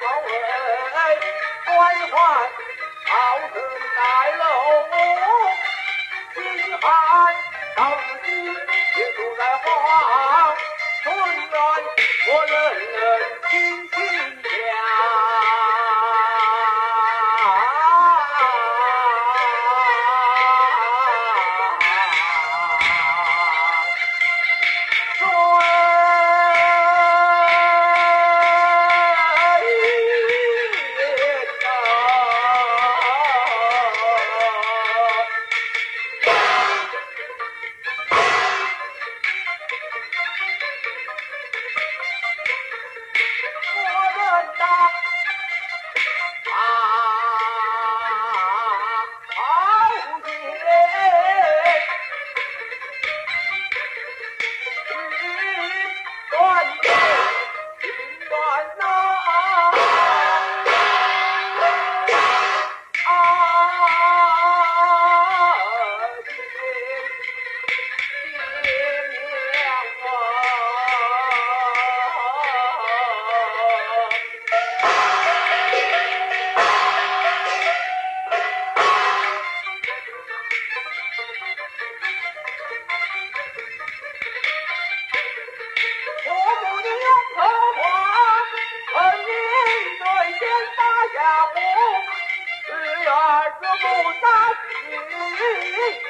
保卫官怀朝政带喽民害到如今却住在我冷冷打下户，只愿子不杀心。